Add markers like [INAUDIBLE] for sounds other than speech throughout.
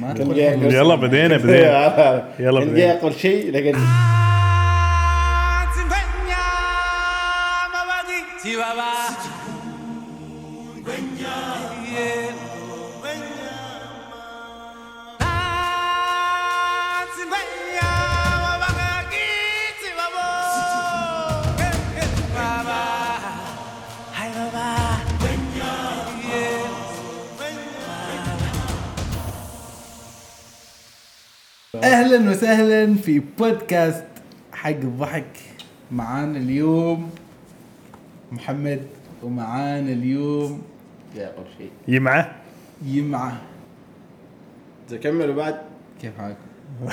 ما يلا بدينا [LAUGHS] بدينا. يلا كان بدينا. جاي أقول شيء لقيت أهلا وسهلا في بودكاست حق الضحك معانا اليوم محمد ومعانا اليوم أقول شيء يمعة. يمعة. إذا كملوا بعد. كيف حالكم؟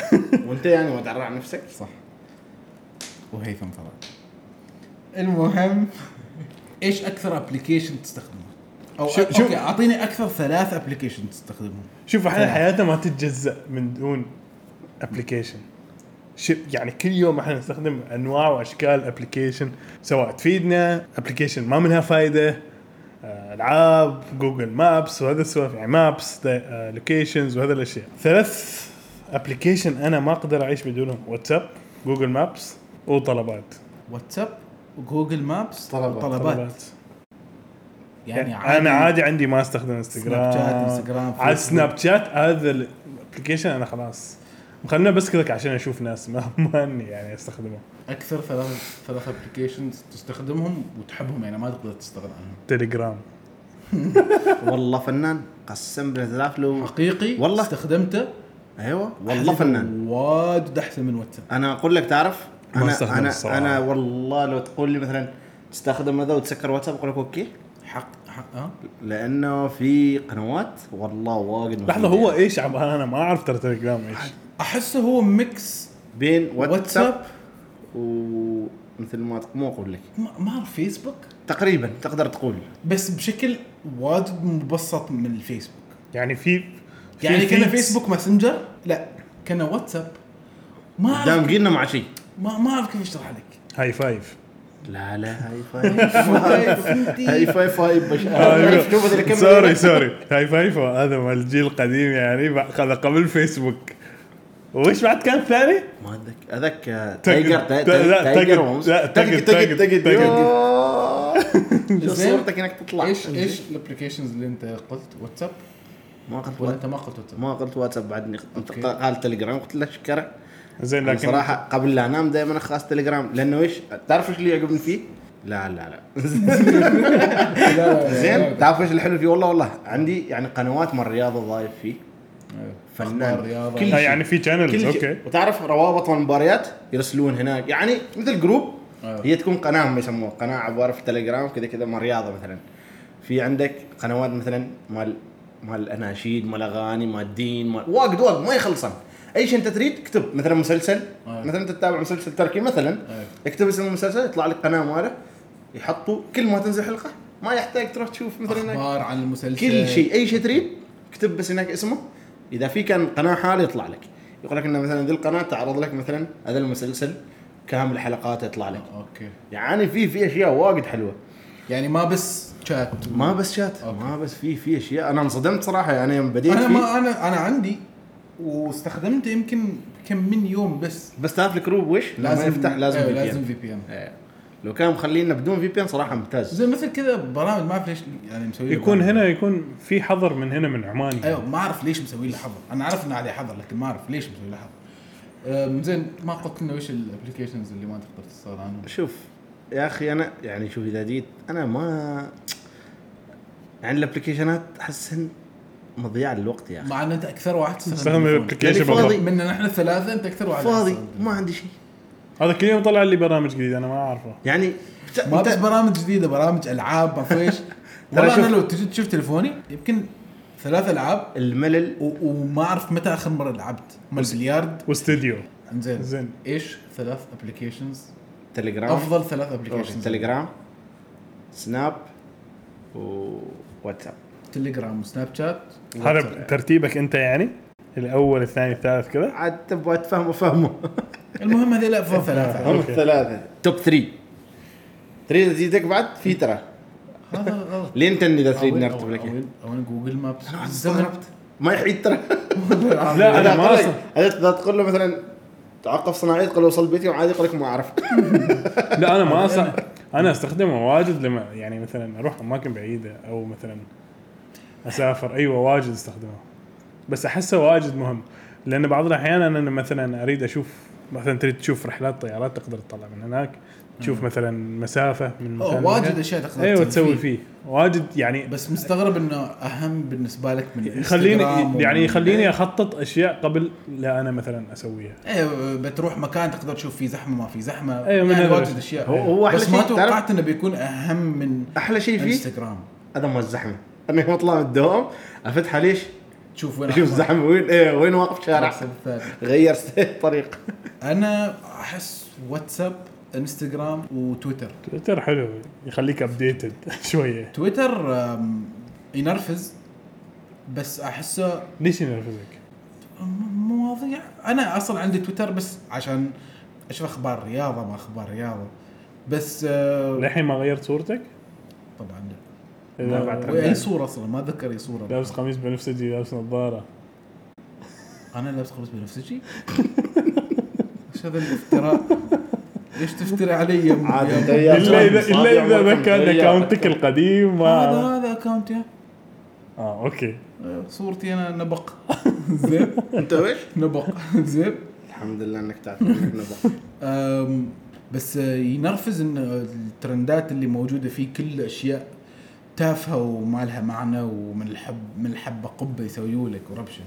[LAUGHS] وأنت يعني ما تعرف عن نفسك. صح. وهيثم فرج المهم إيش أكثر application تستخدمه؟ أو شوف- okay أعطيني أكثر ثلاث application تستخدمهم. شوف إحنا. حياتنا ما تتجزأ من دون application يعني كل يوم إحنا نستخدم أنواع وأشكال application سواء تفيدنا application ما منها فايدة آه، ألعاب Google Maps وهذا السوالف يعني maps locations وهذا الأشياء. ثلاث application أنا ما أقدر أعيش بدونهم. واتساب Google Maps وطلبات. واتساب و Google Maps طلبات. وطلبات. يعني يعني أنا عادي عندي ما أستخدم انستغرام سناب شات، انستغرام، على. سناب شات هذا ال application أنا خلاص. خلنا بس كذا عشان أشوف ناس ما [LAUGHS] ما إني يعني استخدمه أكثر ثلاث ثلاث applications تستخدمهم وتحبهم يعني ما تقدر تستغنى عنهم. تليجرام والله فنان قسم بالله له حقيقي والله. استخدمته؟ أيوه والله فنان. واجد احسن من واتساب. أنا أقول لك تعرف أنا أنا الصراحة. أنا والله لو تقول لي مثلا تستخدم هذا وتسكر واتساب أقول لك okay. حق حق ها؟ لأنه في قنوات والله واجد لحظة هو. إيش؟ عب أنا ما أعرف ترى تليجرام إيش. أحسه هو mix بين واتساب واتساب ومثل ما مو أقول لك. ما ما أعرف فيسبوك؟ تقريبا تقدر تقول. بس بشكل واجد مبسط من الفيسبوك. يعني في في يعني كان. Facebook Messenger لا كان واتساب. ما دام اعرف قلنا مع شيء ما ما أعرف كيف أشرح لك. Hi5. لا لا. Hi5. [LAUGHS] Hi5. هاي كمل. sorry sorry. Hi5. هذا مال الجيل القديم يعني هذا قبل فيسبوك. وش بعد كان ثاني؟ ما هذاك آه، تايجر. تايجر لا، تايجر. تايجر تايجر، تايجر تايجر. صورتك انك تطلع إيش إيش الابلكيشنز اللي أنت قلت واتساب ما قلت ولا أنت ما قلت واتساب ما قلت واتساب بعدني. قال تليجرام قلت له شكرا زين لكن صراحة قبل لا أنام دائما أخاص تليجرام لأنه إيش تعرف إيش اللي يعجبني فيه؟ [LAUGHS] لا لا لا زين تعرف إيش الحلو فيه والله والله عندي يعني قنوات من الرياضة ضايف فيه فنان أخبار رياضة. كل آه، شيء. يعني في شيء. okay. وتعرف روابط المباريات يرسلون هناك. يعني مثل group أيوه. هي تكون قناة هم يسموها. قناة عباره في التليجرام كذا كذا مال رياضة مثلا. في عندك قنوات مثلا مال مال الاناشيد مال أغاني مال الدين مال واجد واجد ما يخلصن. أي شيء أنت تريد اكتب. مثلا مسلسل. أيوه. مثلا أنت تتابع مسلسل تركي مثلا. أيوه. اكتب اسم المسلسل يطلع لك قناة ماله. يحطوا كل ما تنزل حلقه ما يحتاج تروح تشوف مثلا أخبار عن المسلسل. كل شيء. أي شيء تريد اكتب بس هناك اسمه. إذا في كان قناة حالة يطلع لك. يقول لك إن مثلا ذي القناة تعرض لك مثلا هذا المسلسل كامل حلقاته يطلع لك. okay. يعني في في أشياء واجد حلوة. يعني ما بس شات ما بس chat okay. ما بس في في أشياء. أنا انصدمت صراحة يعني يوم بديت أنا فيه. ما أنا أنا عندي واستخدمته يمكن كم من يوم بس. بس تعرف ال drawback وش؟ لما يفتح لازم في لازم بي في PN إيه. لو كان مخلينا بدون VPN صراحة ممتاز زي مثل كذا برامج ما أعرف ليش يعني مسوي يكون برامج. هنا يكون في حظر من هنا من عمان يعني. أيوه ما أعرف ليش مسوي له حظر أنا عارف إنه عليه حظر لكن ما أعرف ليش مسوي له حظر زين ما قلت لنا وش ال applications اللي ما تقدر تستغنى عنهم شوف يا أخي أنا يعني شوف إذا جيت أنا ما يعني الابلكيشنات أحس إن مضيعة للوقت يا أخي مع ان أنت أكثر واحد تستخدم ال application يعني فاضي. بالضبط. من نحن الثلاثة أنت أكثر واحد فاضي. ما عندي شيء هذا كل يوم طلع لي برامج جديدة أنا ما أعرفه. يعني ما بس برامج جديدة برامج ألعاب ما في إيش. [LAUGHS] والله. أنا لو تجي تشوف تليفوني يمكن ثلاث ألعاب. الملل. و- وما أعرف متى آخر مرة لعبت. مال بليارد. واستديو انزين زين. إيش؟ ثلاث applications تليجرام أفضل ثلاث applications تليجرام سناب وواتساب. تليجرام وسناب شات هذا. ترتيبك أنت يعني؟ الأول الثاني الثالث كذا؟ عاد تبغى تفهمه فهمه. [LAUGHS] المهم هذول افضل ثلاثة. [LAUGHS] هم. الثلاثة. توب 3 تريد ازيدك بعد في ترى. لين تني اذا تريد نرتب لك؟ أنا جوجل مابس أنا استغربت. ما يحيد ترى. [LAUGHS] لا أنا ما اذا تقول له مثلا تعقف صناعي تقول له وصل بيتي وعادي يقول لك ما أعرف. [LAUGHS] لا أنا ما أصلا. أنا أستخدمه واجد لما يعني مثلا أروح أماكن بعيدة أو مثلا أسافر. أيوه واجد أستخدمه. بس أحسه واجد مهم. لأن بعض الأحيان أنا مثلا أريد أشوف مثلا تريد تشوف رحلات طيارات تقدر تطلع من هناك تشوف مثلا مسافة من أوه، مكان واجد. أشياء تقدر أيوه تسوي فيه. فيه واجد يعني بس مستغرب إنه أهم بالنسبة لك من يخليني يعني يخليني أخطط أشياء قبل لا أنا مثلا أسويها أيوه بتروح مكان تقدر تشوف فيه زحمة ما في زحمة أيوة، من يعني واجد. أشياء هو- هو أحلى بس ما توقعت إنه بيكون أهم من أحلى شيء فيه إنستغرام هذا مو الزحمة أنا يوم اطلع من الدوام افتحه ليش؟ تشوف وين [LAUGHS] أحمر. الزحمه وين إيه وين واقف شارع. غير [LAUGHS] طريق أنا أحس واتساب إنستغرام وتويتر تويتر حلو يخليك updated [LAUGHS] شوية تويتر ينرفز بس أحسه ليش ينرفزك؟ مواضيع أنا أصلا عندي تويتر بس عشان أشوف أخبار رياضة ما أخبار رياضة بس آه، للحين ما غيرت صورتك؟ طبعا لا وأي صورة أصلا؟ ما أتذكر أي صورة. لابس قميص بنفسجي لابس نظارة. أنا لابس قميص بنفسجي؟ [LAUGHS] إيش هذا الافتراء؟ ليش تفتري علي يا م- عاد يا أنت م- يا إلا اذا إلا إذا ذا كان. اكونتك القديم هذا ما هذا account يا آه okay. صورتي أنا نبق. [LAUGHS] زين. أنت إيش؟ نبق. زين. الحمد لله إنك تعرف. أم، بس ينرفز إن الترندات اللي موجودة فيه كل اشياء تافهة وما لها معنى ومن الحب من الحبة قبة يسويوا لك وربشة.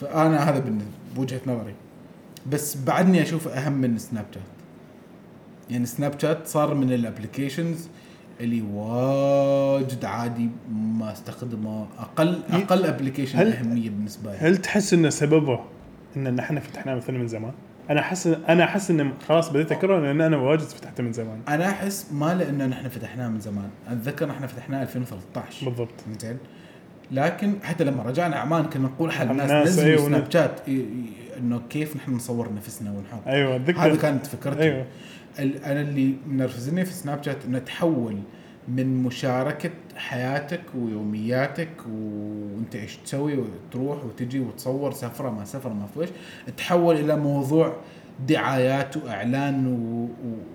فأنا هذا بوجهة نظري. بس بعدني اشوفه أهم من سناب شات يعني سناب شات صار من ال applications اللي واجد عادي ما أستخدمه. أقل أقل application أهمية بالنسبة لي. هل تحس ان سببه إن إحنا فتحناه مثلا من زمان؟ أنا أحس أنا أحس انه خلاص بديت اكره لأن أنا واجد فتحته من زمان. أنا أحس ما لأنه نحن فتحناه من زمان. أتذكر نحن فتحناه 2013 بالضبط. زين. لكن حتى لما رجعنا عمان كنا نقول حق الناس نزلوا أيوة، سناب شات إنه كيف نحن نصور نفسنا ونحط. أيوه أتذكر. هذه كانت فكرتي. أيوه. أنا اللي منرفزني في سناب شات إنه تحول من مشاركة حياتك ويومياتك و- وانت إيش تسوي وتروح وتجي وتصور سفرة ما سفرة ما في إيش تحول إلى موضوع دعايات وإعلان و-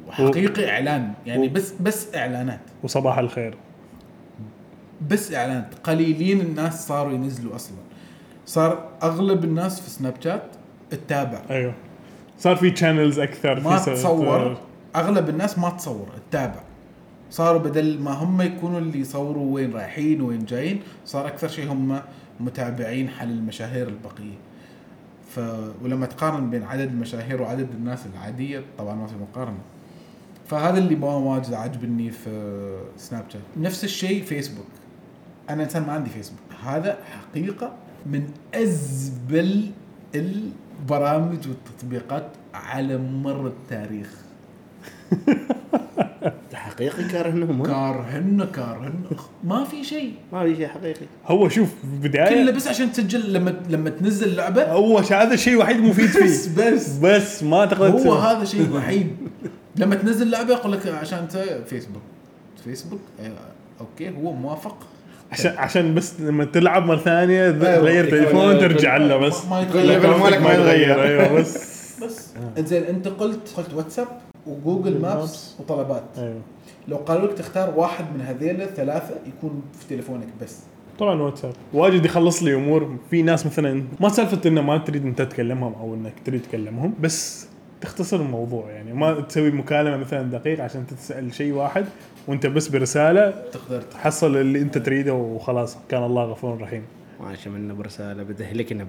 وحقيقي إعلان. يعني و- بس بس إعلانات. وصباح الخير. بس إعلانات. قليلين الناس صاروا ينزلوا أصلا. صار أغلب الناس في سناب شات تتابع. أيوه. صار في شانلز أكثر ما في تصور. أغلب الناس ما تصور تتابع. صاروا بدل ما هم يكونوا اللي يصوروا وين رايحين وين جايين صار أكثر شيء هم متابعين حل المشاهير البقية. ف ولما تقارن بين عدد المشاهير وعدد الناس العادية طبعا ما في مقارنة. فهذا اللي ما واجد عاجبني في سناب شات نفس الشيء فيسبوك أنا إنسان ما عندي فيسبوك هذا حقيقة من أزبل البرامج والتطبيقات على مر التاريخ. [LAUGHS] حقيقي كارهنهم ها؟ كارهن كارهن. ما في شيء. ما في شيء حقيقي. هو شوف في كله بس عشان تسجل لما لما تنزل لعبة. هو ش- هذا الشيء الوحيد مفيد بس فيه. بس بس. ما تقدر هو. هذا الشيء الوحيد لما تنزل لعبة يقول لك عشان تسوي فيسبوك فيسبوك آه، أوكي هو موافق. عشان عشان بس لما تلعب مرة ثانية أيوة. تغير تليفون أيوة. ترجع له بس. ما يتغير. مالك ما يتغير. أيوه بس. بس. إنزين أنت قلت قلت واتساب؟ وجوجل مابس وطلبات. أيوه. لو قالوا لك تختار واحد من هذيل الثلاثة يكون في تليفونك بس. طبعا واتساب. واجد يخلص لي أمور. في ناس مثلا ما سالفة إنه ما تريد أنت تكلمهم أو إنك تريد تكلمهم بس تختصر الموضوع يعني. ما تسوي مكالمة مثلا دقيقة عشان تسال شيء واحد وأنت بس برسالة تقدر تحصل اللي أنت تريده وخلاص. كان الله غفور رحيم. ماشي منه برسالة بدهلك إنه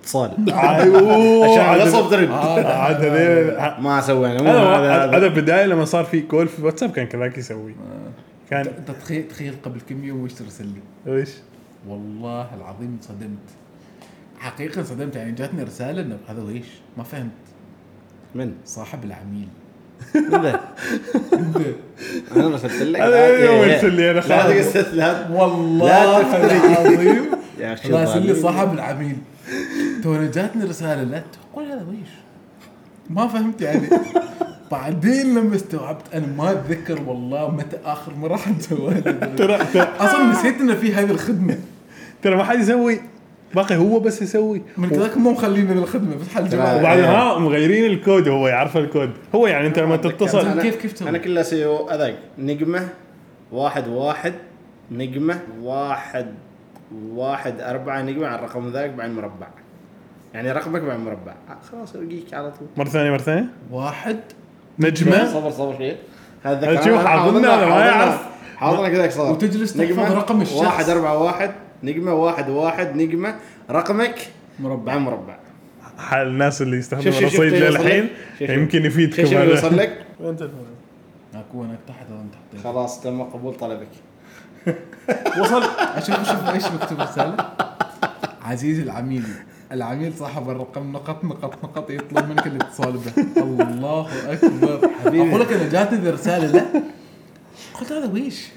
اتصال أيوه. [LAUGHS] عشان غصب ترد عاد هذيل- ما سوينا مو هذا هذا. هذا هذا بداية لما صار في كول في واتساب كان كذاك يسوي. كان انت تخيل تخيل قبل كم يوم وش ترسل لي إيش؟ والله العظيم انصدمت. حقيقة انصدمت يعني جاتني رسالة إنه هذا ويش ما فهمت. من؟ صاحب العميل؟ [LAUGHS] أنا رسلت لك. هذا لا- يوم يرسل لي أنا لا خلاص. والله. العظيم يا أخي راسل لي. صاحب العميل. تو أنا جاتني رسالة لا تقول هذا ويش؟ ما فهمت يعني. [LAUGHS] بعدين لما استوعبت أنا ما أتذكر والله متى آخر مرة حد سوى هذا ترى أصلا نسيت إنه في هذه الخدمة. ترى ما حد يسوي. باقي هو بس يسوي. من كذاك مو مخلينا بالخدمه بس حل جمال وبعدين. ها مغيرين الكود هو يعرف الكود. هو يعني أنت لما تتصل أنا- كيف- كيف تسوي؟ أنا كله أسوي هذاك نجمة واحد واحد. نجمة واحد واحد أربعة نجمة على الرقم ذاك بعد مربع. يعني رقمك بعد مربع. آه، خلاص يجيك على طول. مرة ثانية مرة ثانية. واحد. نجمة. صبر صبر شوي. هذا شوف كلام- حاظنا هذا ما يعرف. حاظنا كذاك صار وتجلس تحفظ رقم الشخص. واحد أربعة واحد. نجمة واحد واحد. نجمة رقمك مربع. بعد مربع. حال الناس اللي يستخدموا شوف- شوف- رصيد شوف يوصل للحين شوف. يمكن يفيدكم شوف هذا. يوصل لك. وين تلفونك؟ اكو هناك تحت اظن تحت خلاص تم قبول طلبك. [LAUGHS] وصل. أشوف شوف إيش مكتوب رساله عزيزي العميل. العميل صاحب الرقم نقط نقط نقط يطلب منك الاتصال به. الله أكبر. حبيبي. أقول لك أنا جاتني ذي الرساله لا. قلت هذا ويش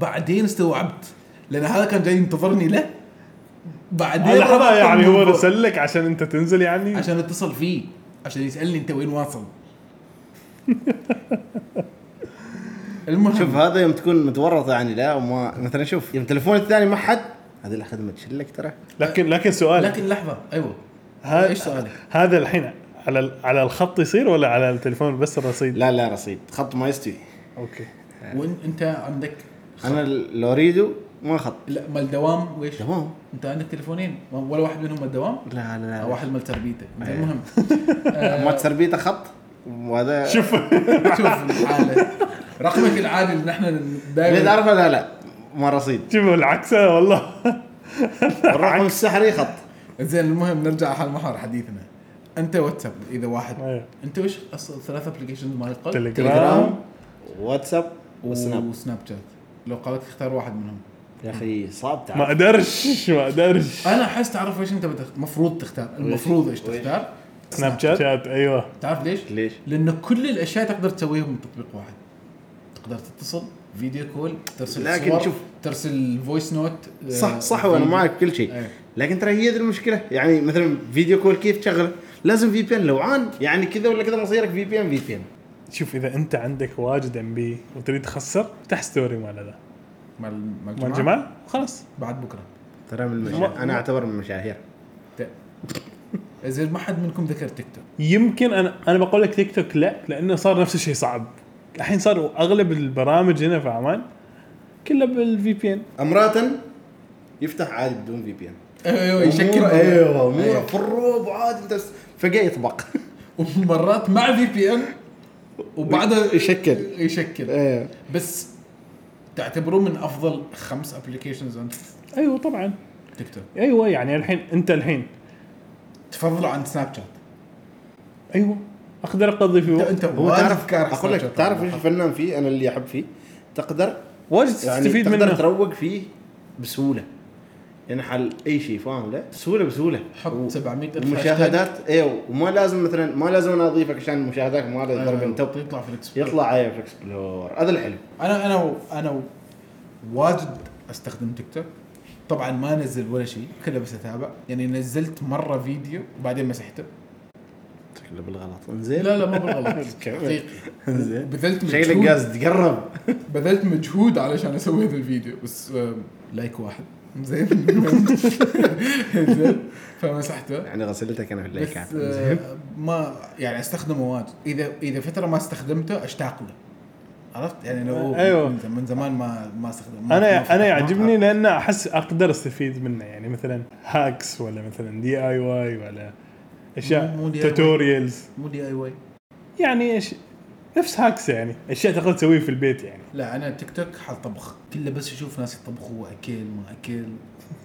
بعدين استوعبت. لأن هذا كان جاي ينتظرني له بعدين لحظة يعني هو. رسل لك عشان أنت تنزل يعني؟ عشان اتصل فيه. عشان يسألني أنت وين واصل. [LAUGHS] المهم. شوف هذا يوم تكون متورط يعني لا وما مثلا شوف يوم تليفون الثاني ما حد هذه الخدمه تشلك ترى. لكن لكن سؤال. لكن لحظة أيوه. إيش سؤالك؟ هذا الحين على على الخط يصير ولا على التليفون بس الرصيد؟ لا لا رصيد. خط ما يستوي. أوكي. وانت عندك أنا لو أريده ما خط. لا مال دوام ويش؟ تمام أنت عندك تليفونين؟ ولا واحد منهم مال دوام؟ لا لا لا. واحد مال تربيته. أيوة. المهم. [LAUGHS] ما تسربيته خط وهذا شوف. [LAUGHS] شوف الحالة. رقمك العادي اللي نحن اللي دائما تعرفه لا لا ما رصيد. شوف العكس والله. الرقم السحري خط. زين المهم نرجع حال محور حديثنا. أنت واتساب إذا واحد. أيوة. أنت وش أصلا ثلاث ابلكيشنز مال القلب تليجرام. واتساب والسناب وسناب شات. لو قالت اختار واحد منهم. يا أخي صعب ما تعرف أقدرش ما أقدرش. أنا أحس تعرف إيش أنت المفروض تختار. المفروض إيش؟ تختار؟ سناب شات. شات أيوه. تعرف ليش؟ ليش؟ لأن كل الأشياء تقدر تسويها من تطبيق واحد. تقدر تتصل video call ترسل لكن صور شوف. ترسل voice note آه، صح صح وأنا معك كل شيء. إيه. لكن ترى هي ذي المشكلة. يعني مثلا video call كيف تشغله؟ لازم VPN لو عان يعني كذا ولا كذا مصيرك في بي ان في بي ان شوف إذا أنت عندك واجد MB وتريد تخسر افتح story مال هذا. مال مال مال جمال؟ جمال؟ خلاص. بعد بكرة. ترى من المشاهير أنا أعتبر من المشاهير زين ما حد منكم ذكر تيك توك يمكن أنا أنا بقول لك تيك توك لا لأنه صار نفس الشيء صعب. الحين صار أغلب البرامج هنا في عمان كلها بالفي بي ان امراتا يفتح عادي بدون في بي ان أيوه يشكل أيوه أمورة أيوة. في الروب عادي أنت فجأة يطبق. [LAUGHS] ومرات مع في بي ان وبعدها يشكل. يشكل. إيه بس تعتبروه من أفضل خمس applications عند أيوه طبعا. تيك توك أيوه يعني الحين أنت الحين تفضلوا عن سناب شات أيوه. أقدر أقضي فيه انت وقت. أنت هو تعرف أقول لك تعرف. إيش الفنان فيه؟ أنا اللي أحب فيه. تقدر واجد يعني تستفيد تقدر منه. تروق فيه بسهولة. يعني حل أي شيء فاهم لا؟ بسهولة بسهولة. حط و- 700 ألف ومشاهدات أيوه وما لازم مثلا ما لازم أنا أضيفك عشان المشاهدات ما له ضرب أيوة، top يطلع في ال explore يطلع إيه في explore هذا الحلو. أنا أنا و- أنا و- واجد أستخدم تيك توك طبعا ما انزل ولا شيء كله بس أتابع. يعني نزلت مرة فيديو وبعدين مسحته. شكله بالغلط؟ انزين. لا لا ما بالغلط. [LAUGHS] حقيقي انزين. بذلت شكلك مجهود قاصد تقرب بذلت مجهود علشان أسوي هذا الفيديو بس like واحد. زين [LAUGHS] زين فمسحته يعني غسلتك أنا في بس ال like ات آه، ما يعني أستخدمه واجد. إذا إذا فترة ما استخدمته اشتاق له. عرفت؟ يعني لو أيوة. من زمان- ما ما استخدم أنا أنا يعجبني لأن أحس أقدر أستفيد منه. يعني مثلا hacks ولا مثلا DIY ولا أشياء مو DIY. tutorials مو DIY يعني إيش؟ نفس hacks يعني. أشياء تقدر تسويها في البيت يعني. لا أنا تيك توك حال طبخ. كله بس أشوف ناس يطبخوا أكل ما أكل.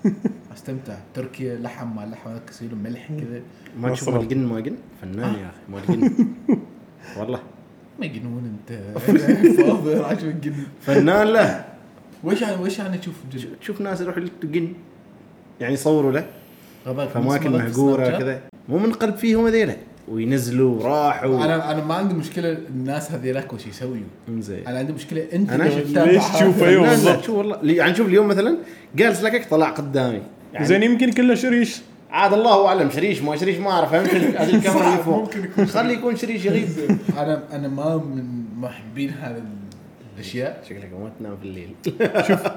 [LAUGHS] أستمتع. تركيا لحم ما لحم يصير ملح كذا. ما تشوف. مالقن ماقن فنان يا أخي مالقن [LAUGHS] والله. ما يجنون أنت. [LAUGHS] فاضي عشان فنان له. وش يعني وش يعني تشوف تشوف ناس يروحوا يلقن يعني يصوروا له. في اماكن مهجوره. كذا. مو من قلب فيهم هذيلا. وينزلوا راحوا أنا أنا ما عندي مشكلة الناس هذيلاك وش يسويوا. زين أنا عندي مشكلة أنت شوف- تتابع ليش هذا- تشوف أيوة لا بالضبط. شوف والله. يعني شوف اليوم مثلا جالس لكك طلع قدامي. يعني زين يمكن كله شريش. عاد الله أعلم شريش ما شريش ما أعرف [LAUGHS] هذه الكاميرا اللي فوق. ممكن يكون خلي يكون شريش يغيب. [LAUGHS] أنا أنا ما من محبين هذه الأشياء. شكلك ما تنام في الليل.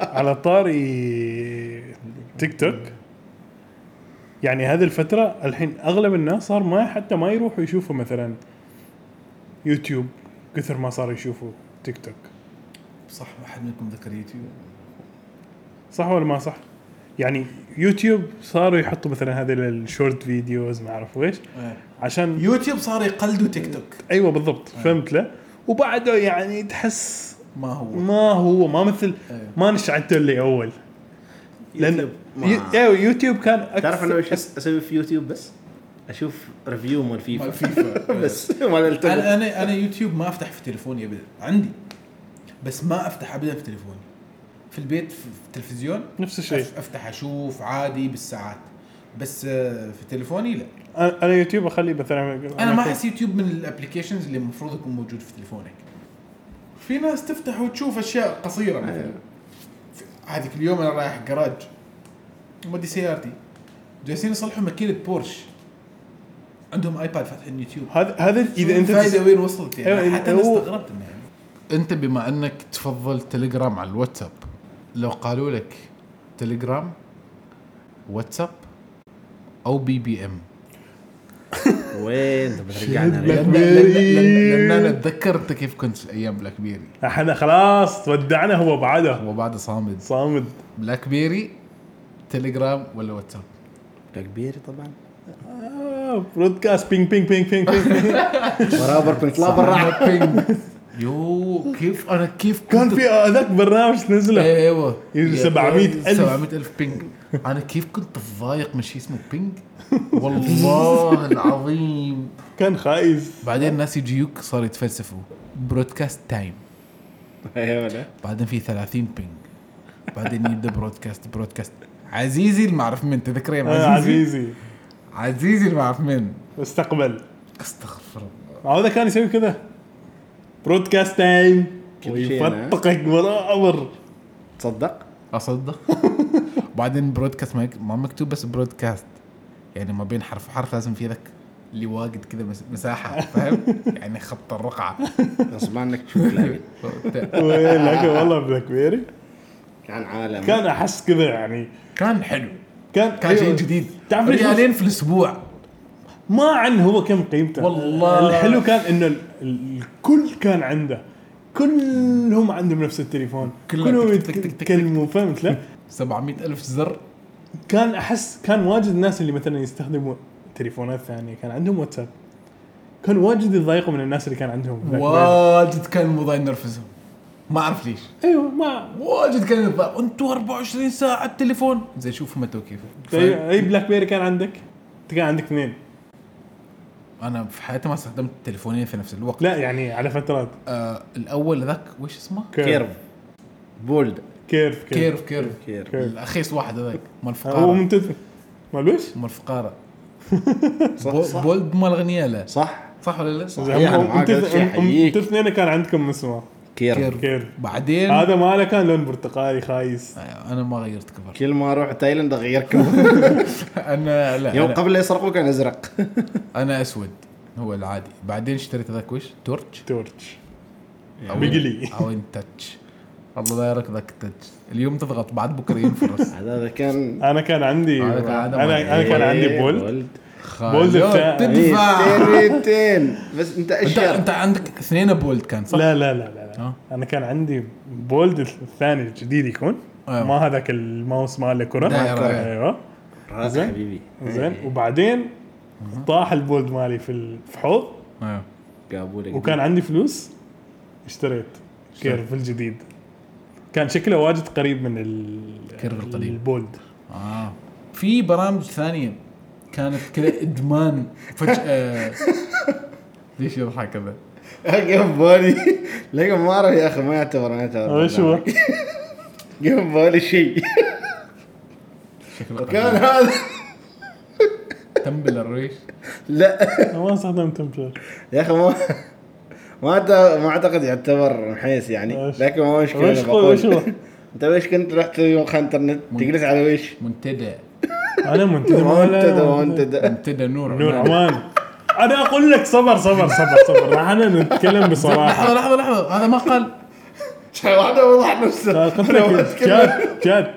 على طاري [LAUGHS] تيك توك يعني هذه الفترة الحين أغلب الناس صار ما حتى ما يروحوا يشوفوا مثلا يوتيوب كثر ما صاروا يشوفوا تيك توك. صح واحد منكم ذكر يوتيوب؟ صح ولا ما صح؟ يعني يوتيوب صاروا يحطوا مثلا هذه ال short videos ما أعرف إيش عشان يوتيوب صار يقلدوا تيك توك. أيوه بالضبط فهمت له وبعده يعني تحس ما هو. ما هو ما مثل أيوه. ما نشعته اللي أول. لأن أيوه يوتيوب كان أكثر تعرف أنا أس- أسوي في يوتيوب بس؟ أشوف review مال فيفا مال فيفا [LAUGHS] بس. [LAUGHS] مال أنا أنا أنا يوتيوب ما أفتح في تليفوني ابدا عندي. بس ما أفتح ابدا في تليفوني. في البيت في التلفزيون؟ نفس الشيء. أفتح أشوف عادي بالساعات. بس آه، في تليفوني لا. أنا أنا يوتيوب أخلي مثلا أنا ما أحس يوتيوب من ال applications اللي المفروض يكون موجود في تليفونك. في ناس تفتح وتشوف أشياء قصيرة مثلا. في- هذيك اليوم أنا رايح جراج مودي سيارتي جالسين يصلحوا ماكينه بورش. عندهم iPad فاتحين يوتيوب. هذا هذا إذا أنت الفائده وين وصلت يعني؟ حتى أنا هو- استغربت انه يعني أنت بما أنك تفضل تليجرام على الواتساب لو قالوا لك تليجرام واتساب أو BBM وين؟ انت بترجعنا لأن, أنا اتذكر انت كيف كنت في أيام بلاك بيري. إحنا خلاص ودعنا هو بعده وبعد صامد. صامد. بلاك بيري تليجرام ولا واتساب كبير طبعا. آه برودكاست بينج بينج بينج بينج بينج برابر كنت لا برا بينج. [LAUGHS] يو كيف أنا كيف كان في هذاك برنامج نزله. أيوه يجي 700,000. 700 ألف. بينج أنا كيف كنت ضايق من شيء اسمه بينج والله [LAUGHS] العظيم. كان خايف بعدين الناس يجيوك صاروا يتفلسفوا. برودكاست تايم أيوه ولا بعدين في 30 ping بعدين يبدأ broadcast broadcast عزيزي اللي ما أعرف من تذكر يا آه عزيزي؟ عزيزي. عزيزي اللي ما أعرف من. استقبل. استغفر الله. هذا كان يسوي كذا broadcast time أنا. ويفتقك برابر تصدق؟ أصدق. [LAUGHS] بعدين broadcast ما, مكتوب بس broadcast يعني ما بين حرف وحرف لازم في ذاك اللي واجد كذا مس- مساحة فاهم؟ [LAUGHS] يعني خط الرقعة. غصب عنك تشوف لكن [LAUGHS] والله BlackBerry كان عالم. كان أحس كذا يعني. كان حلو. كان كان شيء أيوة. جديد. تعرف ريالين في الأسبوع. ما عن هو كم قيمته. والله. الحلو كان إنه ال- ال- الكل كان عنده. كلهم عندهم نفس التليفون. كلهم كلهم تك- تك- تك- تك- تك. يتكلموا فهمت له 700 ألف زر. كان أحس كان واجد الناس اللي مثلا يستخدموا تليفونات ثانية كان عندهم واتساب. كان واجد يتضايقوا من الناس اللي كان عندهم. واجد كان الموضوع ينرفزهم ما أعرف ليش. أيوه ما واجد كان أنتوا 24 ساعة على التليفون. زي شوفوا متى وكيف اي أي BlackBerry كان عندك؟ أنت كان عندك اثنين. أنا في حياتي ما استخدمت تليفونين في نفس الوقت. لا يعني على فترات. آه الأول ذاك وش اسمه؟ Curve Bold Curve Curve Curve Curve Curve. الأخيس واحد هذاك مال هو الفقاره ممتاز مال وش؟ مال الفقاره [LAUGHS] صح صح. بولد مال غنيالة. صح. صح ولا لا؟ أنا معاك أنتوا. اثنين كان عندكم اسمه كيرف كيرف. كيرف بعدين هذا ماله كان لون برتقالي خايس. آه، أنا ما غيرت كفر. كل ما أروح تايلاند اغيركم [LAUGHS] أنا لا يوم أنا, قبل لا يسرقوا كان أزرق. أنا أسود هو العادي. بعدين اشتريت هذاك وش؟ تورتش. تورتش. بقلي. [LAUGHS] أو إن تاتش. الله لا يرك ذاك التاتش. اليوم تضغط بعد بكرة ينفرس. [LAUGHS] هذا كان أنا كان عندي أنا كان عندي إيه، Bold Bold. تدفع. اثنين بس أنت انت اشير أنت عندك اثنين Bold كان صح؟ لا لا لا لا, لا. آه. أنا كان عندي Bold الثاني الجديد يكون. أيوة. ما هذاك الماوس ماله كره دايرة. أيوه. راس زين. حبيبي. زين. وبعدين طاح ال Bold مالي في ال- في حوض. أيوه. جابوا وكان عندي فلوس اشتريت كيرف الجديد. كان شكله واجد قريب من ال كيرف القديم. البولد. آه. في برامج ثانية. كانت كذا إدمان فجأة. [LAUGHS] ليش يضحك كذا؟ جيم بولي. لا ما أعرف يا أخي ما يعتبر ما يعتبر إيش هو؟ جيم بولي شيء شكله كان هذا. تنبل الريش؟ لا. ما استخدمت تمبر يا أخي ما ما ما أعتقد يعتبر محيس يعني. لكن ما مشكلة هو؟ أنت ويش كنت رحت يوم خان انترنت تجلس على وش؟ منتدى أنا منتدى منتدى منتدى ابتدى نور. نور عمان. أنا أقول لك صبر صبر صبر صبر. راح أنا نتكلم لحظه بصراحة. لحظة لحظة هذا ما قال. واحدة وضح نفسه. قلت لك شات شات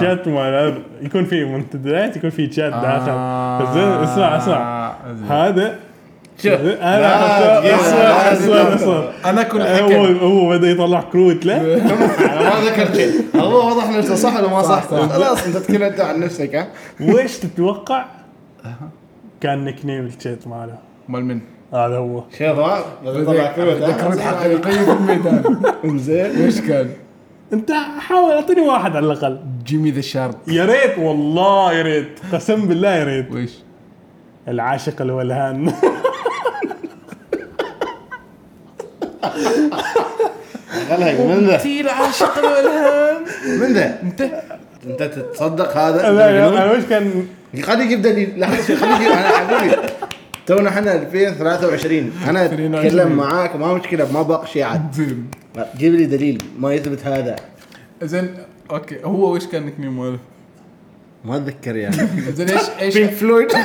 شات مال يكون في منتديات يكون في شات داخل. آه. زين اسمع اسمع. هذا شوف أنا لا، لا، لا، أنا كل هو هو بدا يطلع كروت له [LAUGHS] أنا ما ذكرت شيء. هو وضح نفسه صح ولا ما صح؟ خلاص أنت تكلمت عن نفسك ها؟ ويش تتوقع كان nickname الشات ماله؟ مال من؟ هذا هو. طلع كلمة ذكرت حقيقيه في الميدان. [LAUGHS] زين. وش كان؟ أنت حاول أعطيني واحد على الأقل. جيمي ذا شارك يا ريت والله يا ريت. قسم بالله يا ريت. وش؟ العاشق الولهان. [LAUGHS] خلها من ذا؟ تي العاشق الالهام من ذا؟ انت. انت تتصدق هذا؟ أنا أنا وش كان خليه يجيب دليل. خليه يجيب أنا حبيبي تونا إحنا 2023 أنا 2023. أتكلم معاك ما مشكلة ما باقي شيء عاد. زين. جيب لي دليل ما يثبت هذا. زين okay. هو وش كان name ماله؟ ما أتذكر يعني. [LAUGHS] زين إيش إيش Pink Floyd [LAUGHS]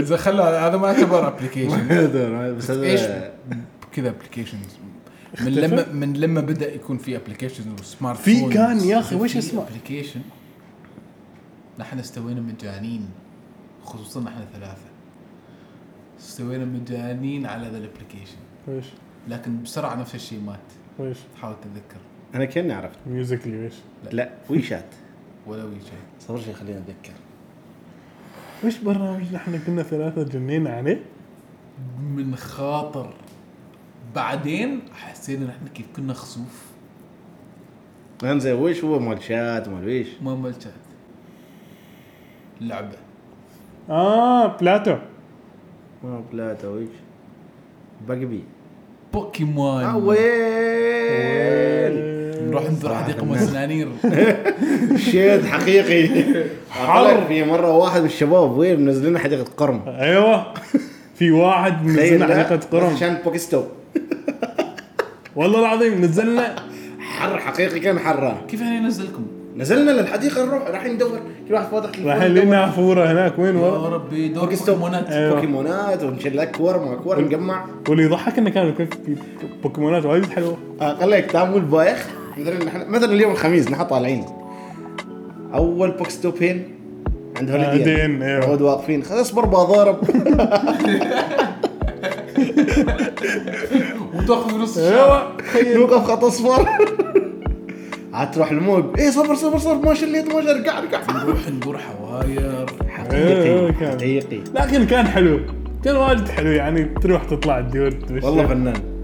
إذا خلى هذا ما يعتبر [LAUGHS] application بس إيش؟ هذا كذا applications من لما من لما بدأ يكون في applications و smart في كان يا أخي، وش في اسمه؟ application نحن استوينا مجانين خصوصا نحن ثلاثة. استوينا مجانين على ذا ال application وش؟ لكن بسرعة نفس الشيء مات. وش؟ تحاول تتذكر. أنا كأني عرفت. ميوزيكلي وش؟ لا. ويشات ولا وي شيء صبر شوي خليني أتذكر. وش برنامج نحن كنا ثلاثة جنينا عليه؟ من خاطر بعدين حسينا نحن كيف كنا خسوف. انزين وش هو مال شات مال ويش. ما ملتات لعبة. آه بلاتو. ما بلاتا ويش. بقبي بوكيمون. ويل نروح نزور حديقه مسنانير [LAUGHS] شيت حقيقي. حر في مرة واحد من الشباب وين منزلين حديقة قرم. أيوه. في واحد تخيل نزلنا لا، حديقة بس قرم. عشان بوكستو والله العظيم نزلنا. حر حقيقي كان حران كيف يعني ينزلكم؟ نزلنا للحديقة نروح رايحين ندور. كل واحد تليفون رايحين. لنا عفورة هناك. وين يا ورا ربي دور بوكيمونات. أيوة. بوكيمونات ونشيل لك كور مع كور نجمع. واللي يضحك انه كان في بوكيمونات وايد حلوة. لك تعمل بايخ. مثلا نحن مثلا اليوم الخميس نحن طالعين. أول بوكستو بين عند آه، هوليدين دين، أيوة. عود واقفين. خلاص اصبر بضارب وتأخذ نص الشارع أيوه نوقف خط أصفر. عاد تروح الموج إيه صبر صبر صبر ما شليت ما ارجع ارجع نروح ندور حواير حقيقي كان. حقيقي. لكن كان حلو. كان وايد حلو يعني تروح تطلع الديور تمشي. والله فنان.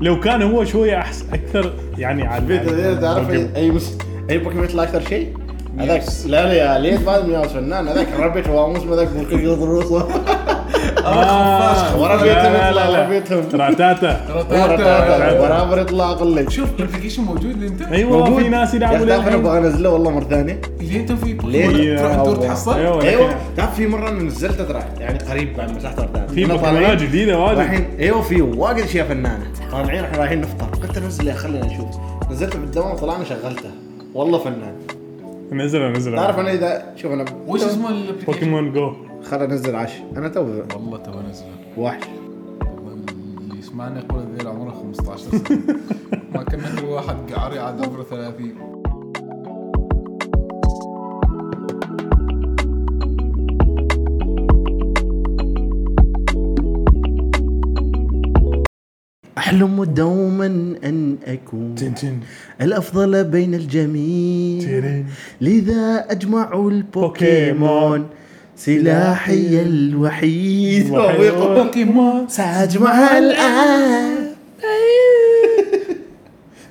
لو كان هو شوية احسن أكثر يعني عاد بيت تعرف. أي مس... أي بوكيمون يطلع أكثر شيء؟ هذاك لا لا يا ليت بعد مياوس فنان هذاك ربيت واموس هذاك ممكن يضرب آه، ورا لا، بيتهم لا، يطلع، لا، ورا. بيتهم. راتاتا ورا يطلع أقول لك. شوف الابلكيشن موجود انت أيوه في ناس يلعبوا تعرف أنا. أبغى أنزله والله مرة ثانية. اللي أنت في ليه؟ بوكيمون تروح تدور الله. تحصل؟ أيوه أيوه. تعرف في مرة أنا نزلته ترى يعني قريب بعد مساحة ارض في بوكيمونات جديدة واجد. رايحين أيوه في واجد اشياء فنانة. طالعين إحنا رايحين نفطر. قلت أخي خلينا نشوف. نزلته بالدوام وطلعنا شغلته. والله فنان. نزل نزل. تعرف أنا إذا شوف أنا وش اسمه؟ بوكيمون جو. خل انزل عش أنا تو والله تو نزل. وحش والله اللي يسمعني يقول ذي عمره 15 سنة. [LAUGHS] ما كنا كل واحد قعري عاد عمره 30 أحلم دوما أن أكون تن تن الأفضل بين الجميع. لذا أجمع البوكيمون. سلاحي الوحيد. وحيد. بوكيمون. ساجمعها الآن.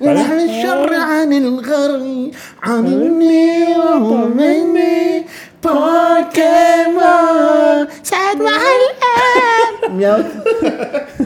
[LAUGHS] ونحن الشر عن الغر عني ومني بوكيمون ساجمعها الآن. [LAUGHS] [LAUGHS]